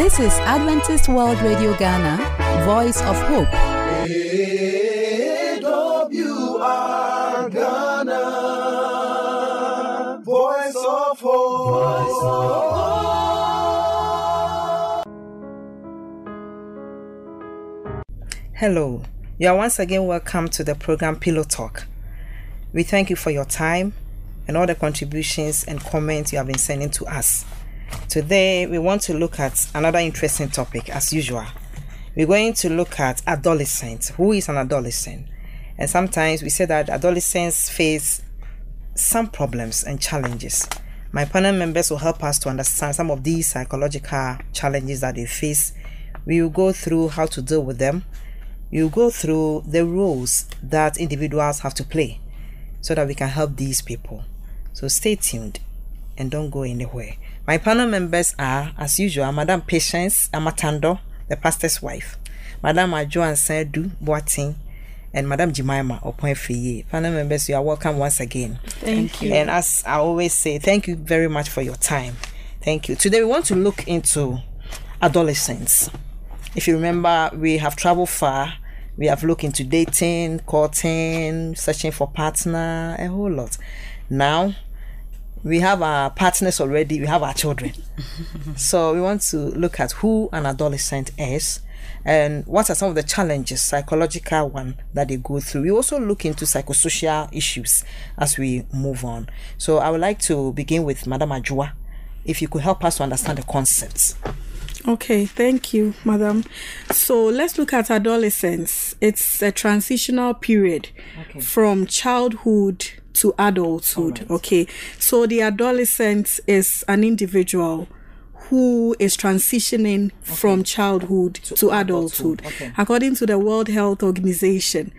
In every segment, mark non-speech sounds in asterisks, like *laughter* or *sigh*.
This is Adventist World Radio Ghana, Voice of Hope. AWR Ghana, Voice of Hope. Hello, you are once again welcome to the program Pillow Talk. We thank you for your time and all the contributions and comments you have been sending to us. Today, we want to look at another interesting topic as usual. We're going to look at adolescents. Who is an adolescent? And sometimes we say that adolescents face some problems and challenges. My panel members will help us to understand some of these psychological challenges that they face. We will go through how to deal with them. We will go through the roles that individuals have to play so that we can help these people. So stay tuned and don't go anywhere. My panel members are, as usual, Madam Patience Amatando, the pastor's wife, Madam Ajo Ansedu Boateng, and Madam Jemima Oponfiye. Panel members, you are welcome once again. Thank you. And as I always say, thank you very much for your time. Thank you. Today we want to look into adolescence. If you remember, we have traveled far. We have looked into dating, courting, searching for partner, a whole lot. Now we have our partners already, we have our children. *laughs* so we want to look at who an adolescent is and what are some of the challenges, psychological one that they go through. We also look into psychosocial issues as we move on. So I would like to begin with Madam Ajua. If you could help us to understand the concepts. Okay, thank you, madam. So let's look at adolescence. It's a transitional period Okay. from childhood to adulthood. Okay, so the adolescent is an individual who is transitioning from childhood to, adulthood. Okay. According to the World Health Organization,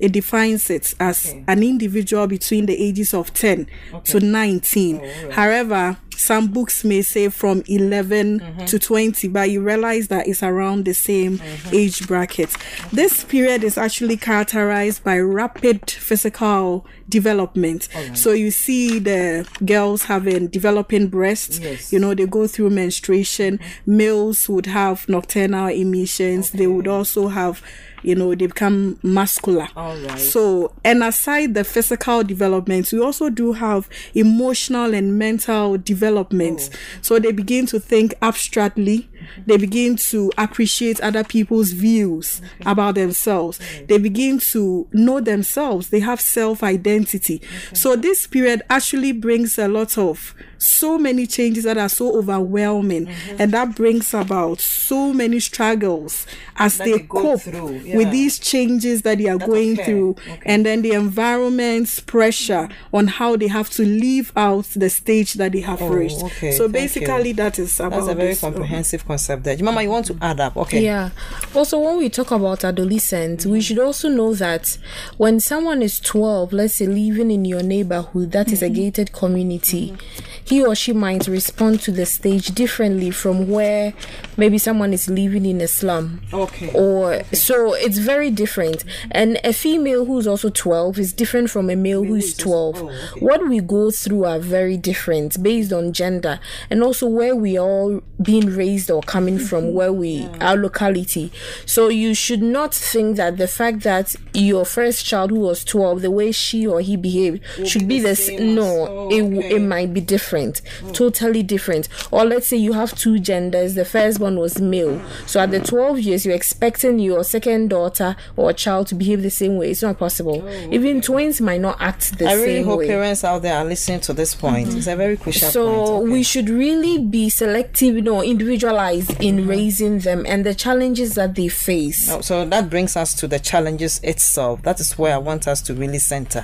it defines it as Okay. an individual between the ages of 10 to 19. However, some books may say from 11 mm-hmm. to 20, but you realize that it's around the same mm-hmm. age bracket. This period is actually characterized by rapid physical development. So you see the girls having developing breasts, Yes. you know, they go through menstruation. Mm-hmm. Males would have nocturnal emissions. They would also have, you know, they become muscular. All right. So, and aside the physical development, we also do have emotional and mental development. Oh. So they begin to think abstractly. They begin to appreciate other people's views about themselves. They begin to know themselves. They have self identity. So this period actually brings a lot of so many changes that are so overwhelming mm-hmm. and that brings about so many struggles as That they they cope through, with these changes that they are going okay, through okay. and then the environment's pressure on how they have to leave out the stage that they have oh, reached Oh, okay, so thank basically you. that is about That's a very this. comprehensive concept there. Mama, you want to add up? Okay. Yeah. Also, when we talk about adolescents, we should also know that when someone is 12, let's say living in your neighborhood, that is a mm-hmm. gated community, he or she might respond to the stage differently from where maybe someone is living in a slum. Okay. Or so it's very different. And a female who's also 12 is different from a male who is 12. What we go through are very different based on gender and also where we are all being raised or coming from, where we, our locality. So you should not think that the fact that your first child who was 12, the way she or he behaved should be the s- no, it, w- it might be different, totally different. Or let's say you have two genders, the first one was male. So at the 12 years, you're expecting your second daughter or child to behave the same way. It's not possible. Even twins might not act the I really same hope way. parents out there are listening to this point. Mm-hmm. It's a very crucial So point. Okay. we should really be selective, you know, individualized in raising them and the challenges that they face. Oh, So that brings us to the challenges itself. That is where I want us to really center.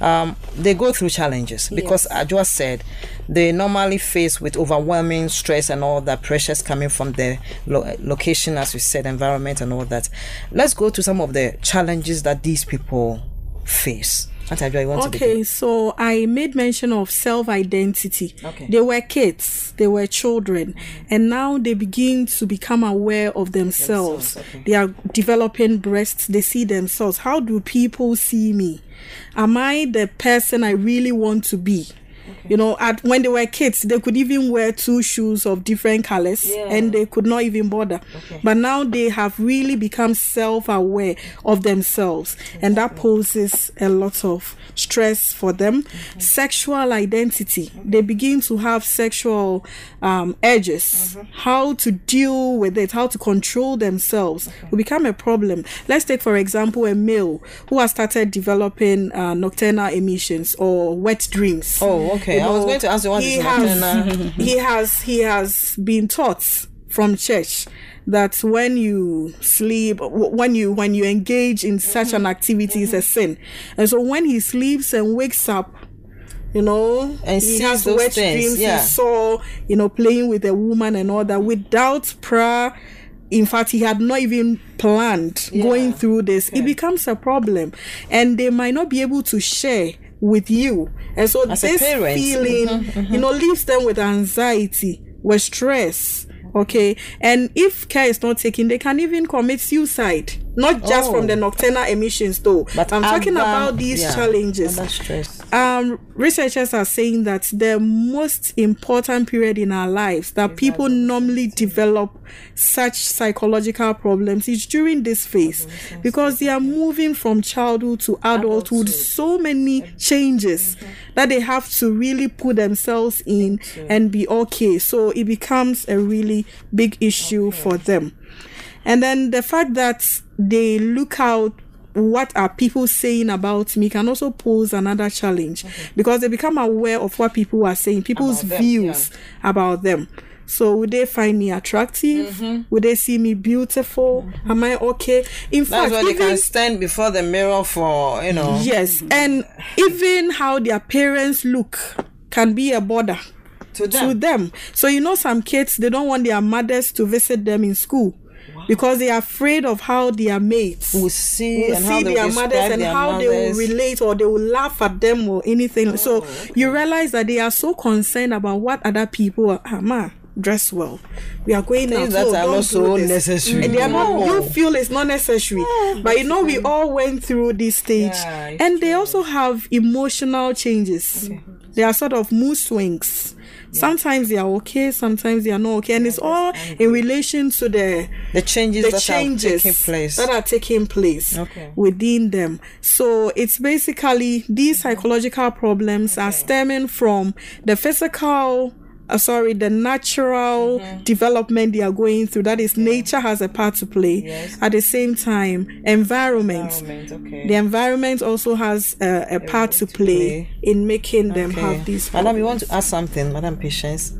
Um, they go through challenges because I just said they normally face with overwhelming stress and all that pressures coming from the lo- location, as we said, environment and all that. Let's go to some of the challenges that these people face. Auntie Ajua, you want to? Okay, so I made mention of self identity. Okay. They were kids, they were children, mm-hmm. and now they begin to become aware of themselves. Themselves, okay. They are developing breasts, they see themselves. How do people see me? Am I the person I really want to be? You know, at when they were kids, they could even wear two shoes of different colors and they could not even bother. But now they have really become self aware of themselves, and that poses a lot of stress for them. Sexual identity, they begin to have sexual um, urges. How to deal with it, how to control themselves will become a problem. Let's take, for example, a male who has started developing uh, nocturnal emissions or wet dreams. Oh, okay. I was going to ask you what he is has, *laughs* he has he has been taught from church that when you sleep when you when you engage in such an activity is a sin. And so when he sleeps and wakes up you know And he sees has those wet things, dreams yeah. he saw you know playing with a woman and all that without prayer. In fact he had not even planned going through this. It becomes a problem. And they might not be able to share with you. And so As this feeling mm-hmm, mm-hmm. you know leaves them with anxiety with stress okay? And if care is not taken they can even commit suicide not just Oh. from the nocturnal emissions though. But i'm talking other- about these yeah, challenges. um researchers are saying that the most important period in our lives that people normally develop such psychological problems is during this phase. Because they are moving from childhood to adulthood so many changes that they have to really put themselves in and be okay. So it becomes a really big issue for them. And then the fact that they look out what are people saying about me can also pose another challenge because they become aware of what people are saying, people's About them, views about them. So would they find me attractive? Mm-hmm. Would they see me beautiful? Am I okay? In That's fact, why they even can stand before the mirror for, you know. yes, and even how their parents look can be a border To to them. So you know some kids they don't want their mothers to visit them in school because they are afraid of how their mates Will see will and how see they their mothers and their how they will relate or they will laugh at them or anything. so you realize that they are so concerned about what other people are. Ah, ma, dress well. We are going Things out. that so are do so necessary. And they are not. You feel it's not necessary, but you know we all went through this stage, Yeah, and they also have emotional changes. They are sort of mood swings. Sometimes they are okay, sometimes they are not okay, and it's all in relation to the the changes the that changes are taking place. that are taking place Okay. within them. So it's basically these mm-hmm. psychological problems are stemming from the physical. Uh, sorry, the natural Mm-hmm. development they are going through. That is, nature has a part to play. Yes. At the same time, environment. Environment, okay. The environment also has uh, a part to play play. in making them Okay. have these. Madam, you want to ask something, Madam Patience?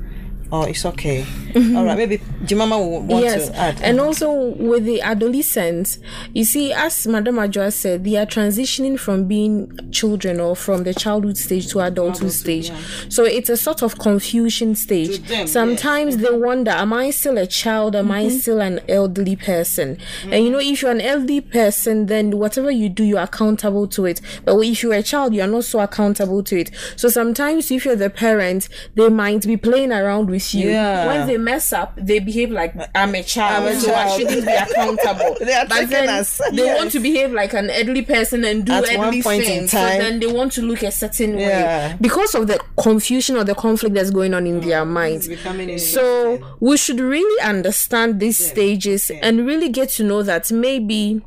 Oh, it's okay. Mm-hmm. All right, maybe Jemima will want yes to add. and eh? also with the adolescents you see as madam adjoa said they are transitioning from being children or from the childhood stage to adulthood stage. so it's a sort of confusion stage. Them, yes. sometimes they wonder am i still a child? Am i mm-hmm. still an elderly person? And you know if you're an elderly person then whatever you do you're accountable to it. But if you're a child you're not so accountable to it. So sometimes if you're the parent they might be playing around with you. Yeah. when they mess up they behave like i'm a child I'm a so i shouldn't be accountable. *laughs* They are but then us, they yes. want to behave like an elderly person and do At one elderly things so then they want to look a certain Yeah. way because of the confusion or the conflict that's going on in mm, their minds. so we should really understand these stages and really get to know that maybe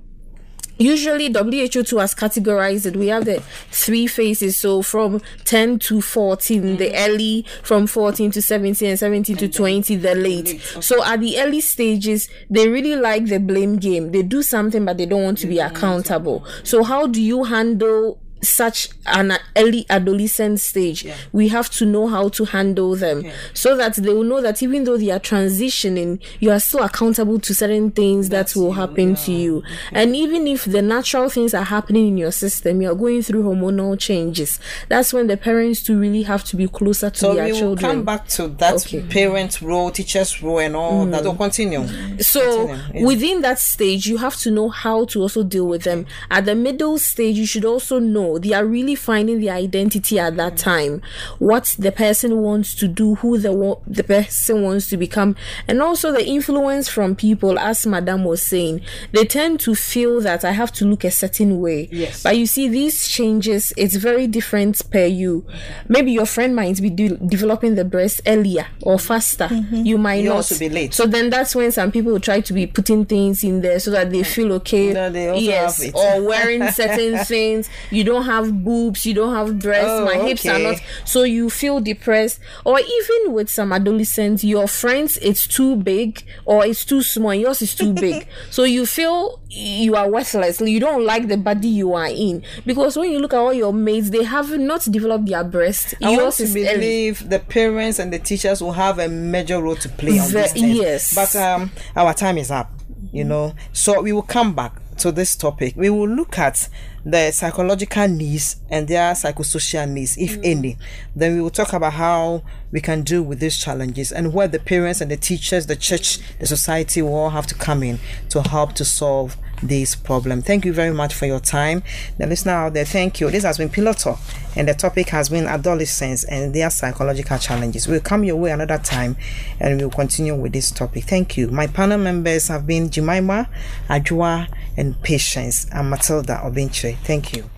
usually WHO has categorized it. We have the three phases. So from 10 to 14, the mm. early, from 14 to 17, and 17 to 20, the late. So at the early stages, they really like the blame game. They do something, but they don't want to be mm. accountable. So how do you handle such an early adolescent stage we have to know how to handle them. So that they will know that even though they are transitioning you are still accountable to certain things that will happen to you. And even if the natural things are happening in your system you're going through hormonal changes. That's when the parents to really have to be closer to so their we will children. come back to that Okay. parent role, teacher's role, and all mm. that. will continue. so Continue, yeah. within that stage you have to know how to also deal with them. At the middle stage you should also know know. They are really finding their identity at that time, what the person wants to do, who the the person wants to become, and also the influence from people. As Madame was saying, they tend to feel that I have to look a certain way. Yes. But you see, these changes, it's very different per you. Maybe your friend might be de- developing the breast earlier or faster. Mm-hmm. You might You not. also be late. So then that's when some people try to be putting things in there so that they feel okay. No, they yes, or wearing certain *laughs* things. You don't have boobs, you don't have breasts, Oh, my hips are not. So you feel depressed. Or even with some adolescents, your friends, it's too big or it's too small. Yours is too big. *laughs* so you feel you are worthless. You don't like the body you are in. Because when you look at all your mates, they have not developed their breasts. I want to is early. believe the parents and the teachers will have a major role to play on Ve- this. things. yes. But um, our time is up, you know. So we will come back to this topic. We will look at the psychological needs and their psychosocial needs, if mm. any. Then we will talk about how we can deal with these challenges and where the parents and the teachers, the church, the society will all have to come in to help to solve this problem. Thank you very much for your time. The listener out there, thank you. This has been Pillow Talk, and the topic has been adolescents and their psychological challenges. We'll come your way another time and we'll continue with this topic. Thank you. My panel members have been Jemima, Ajua, and Patience, and Matilda Obinche. Thank you.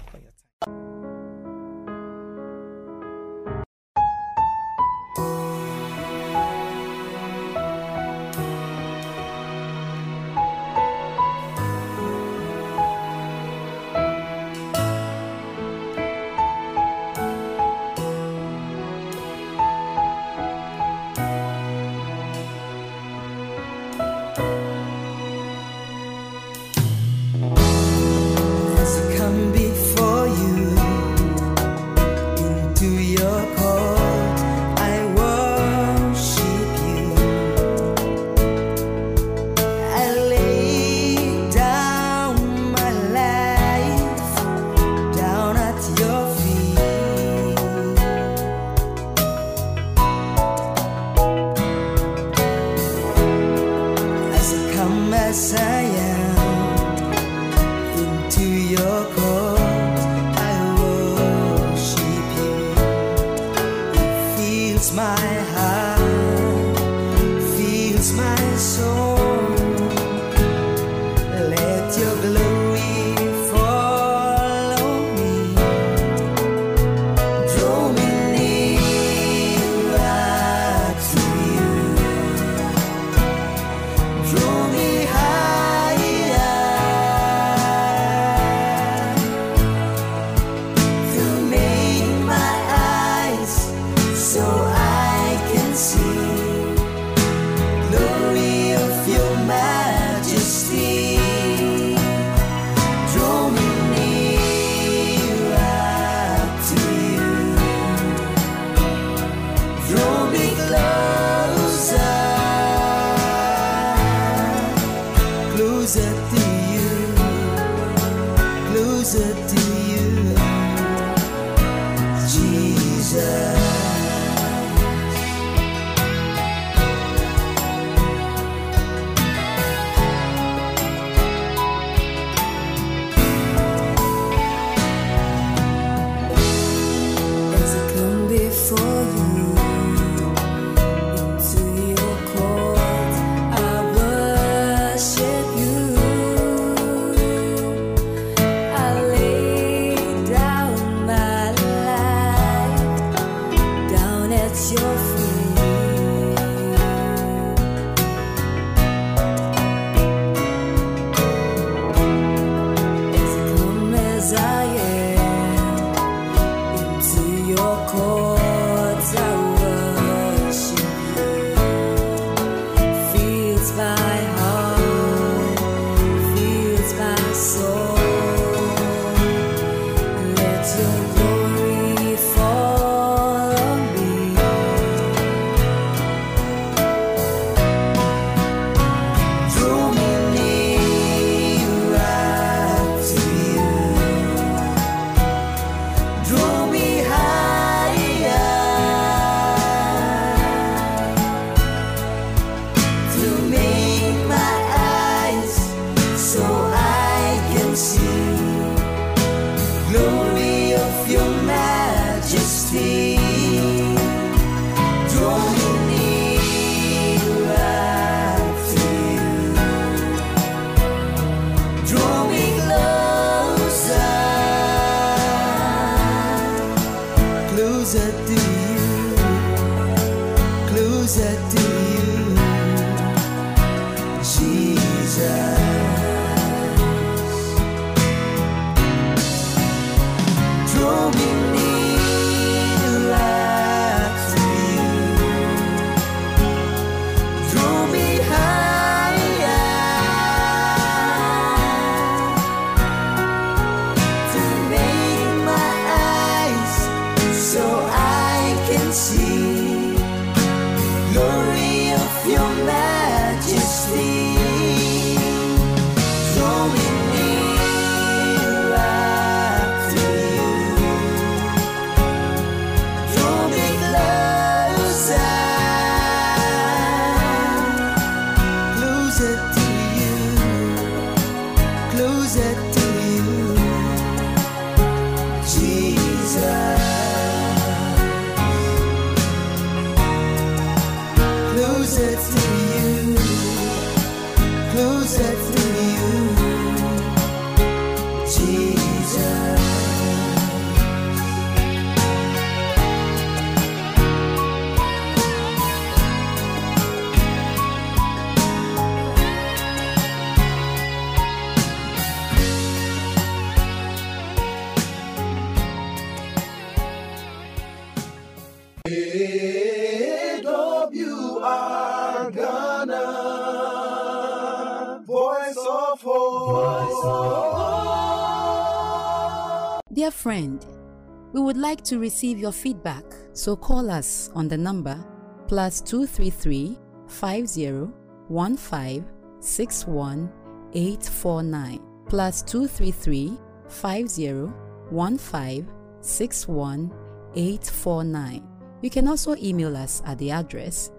To receive your feedback, so call us on the number plus 233 50 15 61 849 plus 233 50 15 61 849. You can also email us at the address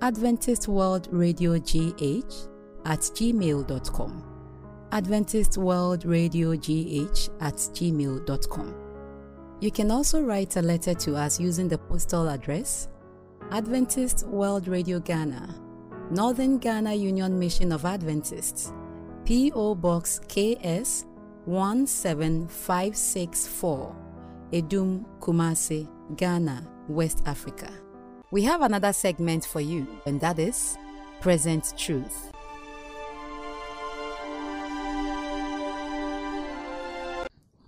Adventist World Radio GH at gmail.com. GH at gmail.com. You can also write a letter to us using the postal address Adventist World Radio Ghana, Northern Ghana Union Mission of Adventists, P.O. Box KS 17564, Adum Kumasi, Ghana, West Africa. We have another segment for you, and that is Present Truth.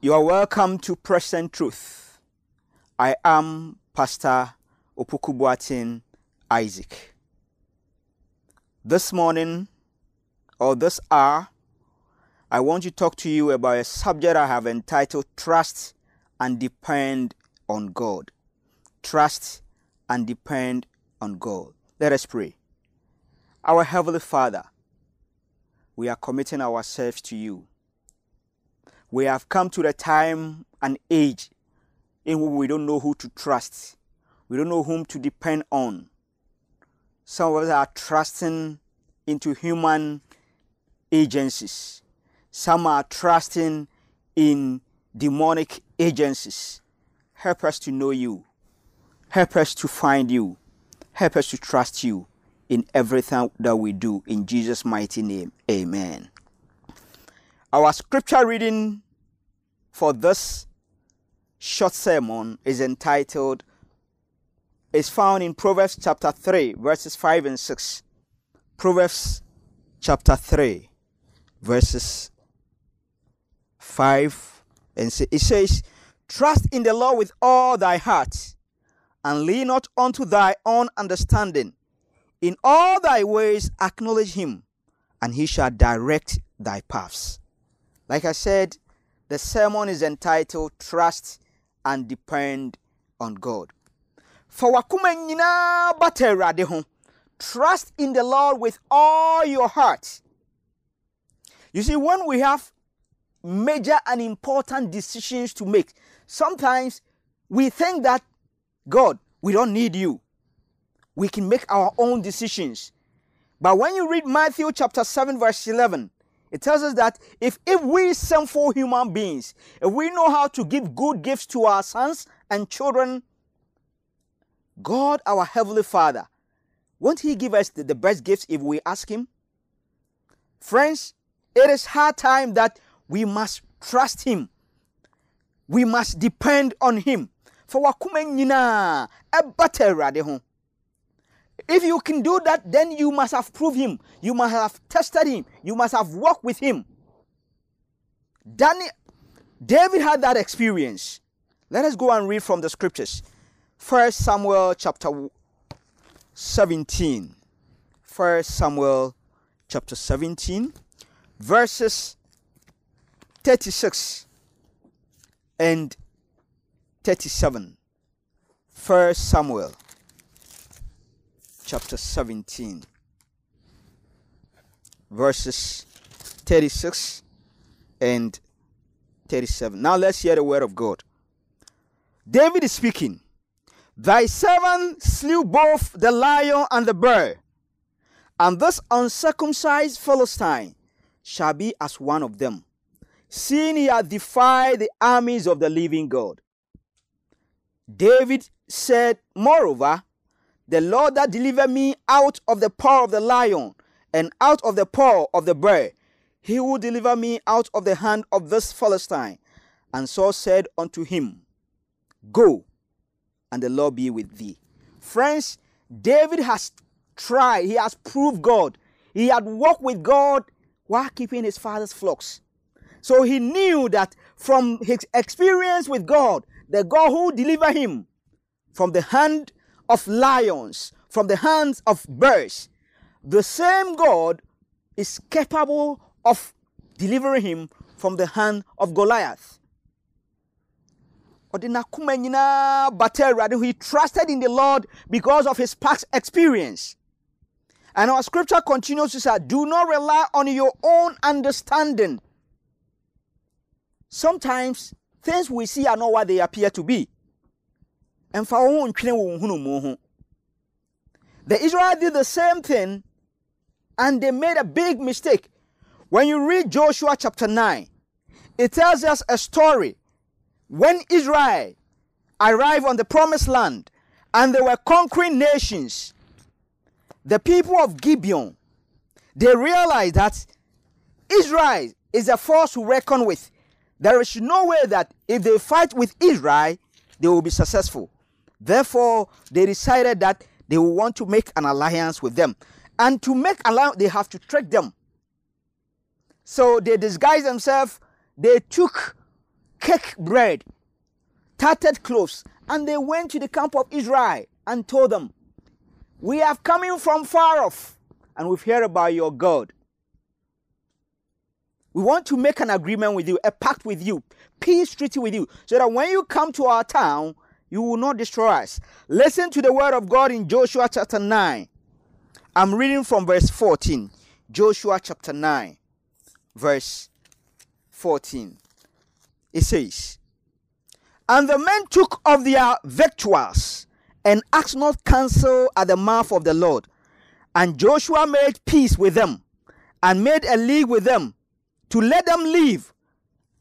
You are welcome to Present Truth. I am Pastor Opoku Boateng Isaac. This morning, or this hour, I want to talk to you about a subject I have entitled Trust and Depend on God. Trust and depend on God. Let us pray. Our Heavenly Father, we are committing ourselves to you we have come to the time and age in which we don't know who to trust. We don't know whom to depend on. Some of us are trusting into human agencies. Some are trusting in demonic agencies. Help us to know you. Help us to find you. Help us to trust you in everything that we do. In Jesus' mighty name, amen. Our scripture reading for this short sermon is entitled is found in Proverbs chapter 3 verses 5 and 6. Proverbs chapter 3 verses 5 and 6. It says, "Trust in the Lord with all thy heart and lean not unto thy own understanding. In all thy ways acknowledge him, and he shall direct thy paths." Like I said, the sermon is entitled Trust and Depend on God. For. Trust in the Lord with all your heart. You see, when we have major and important decisions to make, sometimes we think that God, we don't need you. We can make our own decisions. But when you read Matthew chapter 7, verse 11, it tells us that if, if we sinful human beings, if we know how to give good gifts to our sons and children, God, our Heavenly Father, won't He give us the, the best gifts if we ask Him? Friends, it is high time that we must trust Him. We must depend on Him. For wakuma nyinaa ɛbata Awurade ho. If you can do that, then you must have proved him. You must have tested him. You must have walked with him. Daniel, David had that experience. Let us go and read from the scriptures. First Samuel chapter 17. First Samuel chapter 17, verses 36 and 37. First Samuel chapter 17, verses 36 and 37. Now let's hear the word of God. David is speaking. Thy servant slew both the lion and the bear, and this uncircumcised Philistine shall be as one of them, seeing he hath defied the armies of the living God. David said, Moreover, the Lord that delivered me out of the paw of the lion and out of the paw of the bear, he will deliver me out of the hand of this Philistine. And Saul said unto him, Go, and the Lord be with thee. Friends, David has tried, he has proved God. He had walked with God while keeping his father's flocks. So he knew that from his experience with God, the God who delivered him from the hand of lions, from the hands of bears, the same God is capable of delivering him from the hand of Goliath. he trusted in the lord because of his past experience. And our scripture continues to say do not rely on your own understanding. Sometimes things we see are not what they appear to be and for the israel did the same thing and they made a big mistake when you read joshua chapter 9 it tells us a story when Israel arrived on the promised land and they were conquering nations, the people of Gibeon, they realized that Israel is a force to reckon with. There is no way that if they fight with Israel, they will be successful. Therefore, they decided that they will want to make an alliance with them. And to make alliance, they have to trick them. So they disguised themselves. They took cake bread, tattered clothes, and they went to the camp of Israel and told them, We have coming from far off, and we've heard about your God. We want to make an agreement with you, a pact with you, peace treaty with you, so that when you come to our town, you will not destroy us. Listen to the word of God in Joshua chapter 9. I'm reading from verse 14. Joshua chapter 9, verse 14 it says, And the men took of their victuals and asked not counsel at the mouth of the Lord. And Joshua made peace with them and made a league with them to let them live.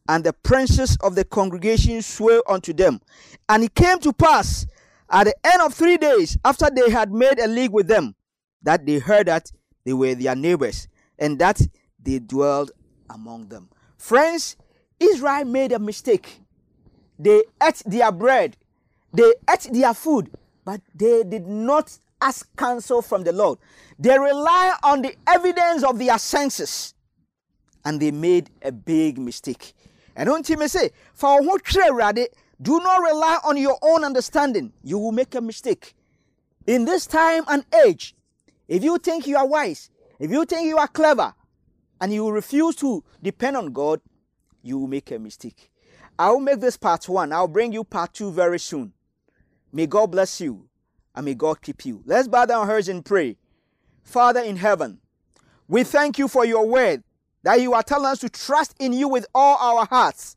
And the princes of the congregation swore unto them. And it came to pass at the end of three days after they had made a league with them that they heard that they were their neighbors and that they dwelled among them. Friends, Israel made a mistake. They ate their bread, they ate their food, but they did not ask counsel from the Lord. They rely on the evidence of their senses, and they made a big mistake. And don't you say, for what do not rely on your own understanding. You will make a mistake. In this time and age, if you think you are wise, if you think you are clever, and you refuse to depend on God, you will make a mistake. I will make this part one. I'll bring you part two very soon. May God bless you and may God keep you. Let's bow down our heads and pray. Father in heaven, we thank you for your word that you are telling us to trust in you with all our hearts,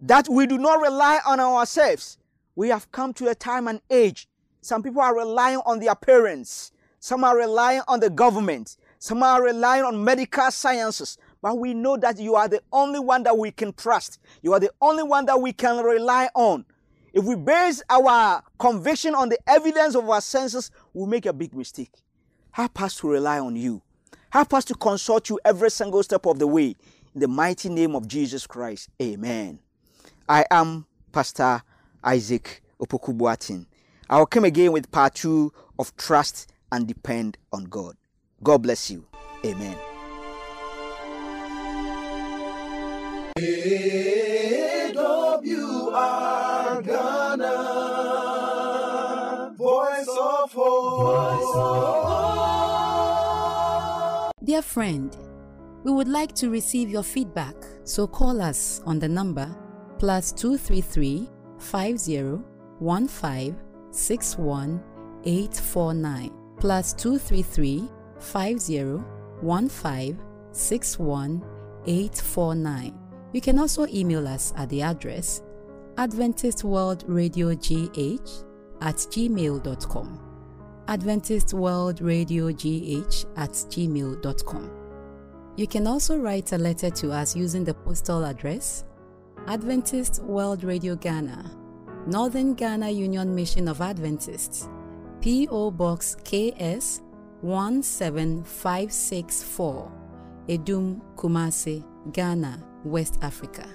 that we do not rely on ourselves. We have come to a time and age. Some people are relying on their parents, some are relying on the government, some are relying on medical sciences, but we know that you are the only one that we can trust. You are the only one that we can rely on. If we base our conviction on the evidence of our senses, we'll make a big mistake. Help us to rely on you. Help us to consult you every single step of the way. In the mighty name of Jesus Christ. Amen. I am Pastor Isaac Opoku Boateng. I will come again with part two of trust and depend on God. God bless you. Amen. AWR Ghana, Voice of Hope. Dear friend, we would like to receive your feedback, so call us on the number plus 233 50 15 61 849 plus 233 50 15 61 849. You can also email us at the address Adventist World Radio GH at gmail.com. Adventist World Radio GH at gmail.com. You can also write a letter to us using the postal address Adventist World Radio Ghana, Northern Ghana Union Mission of Adventists, P.O. Box KS 17564, Adum, Kumasi, Ghana, West Africa.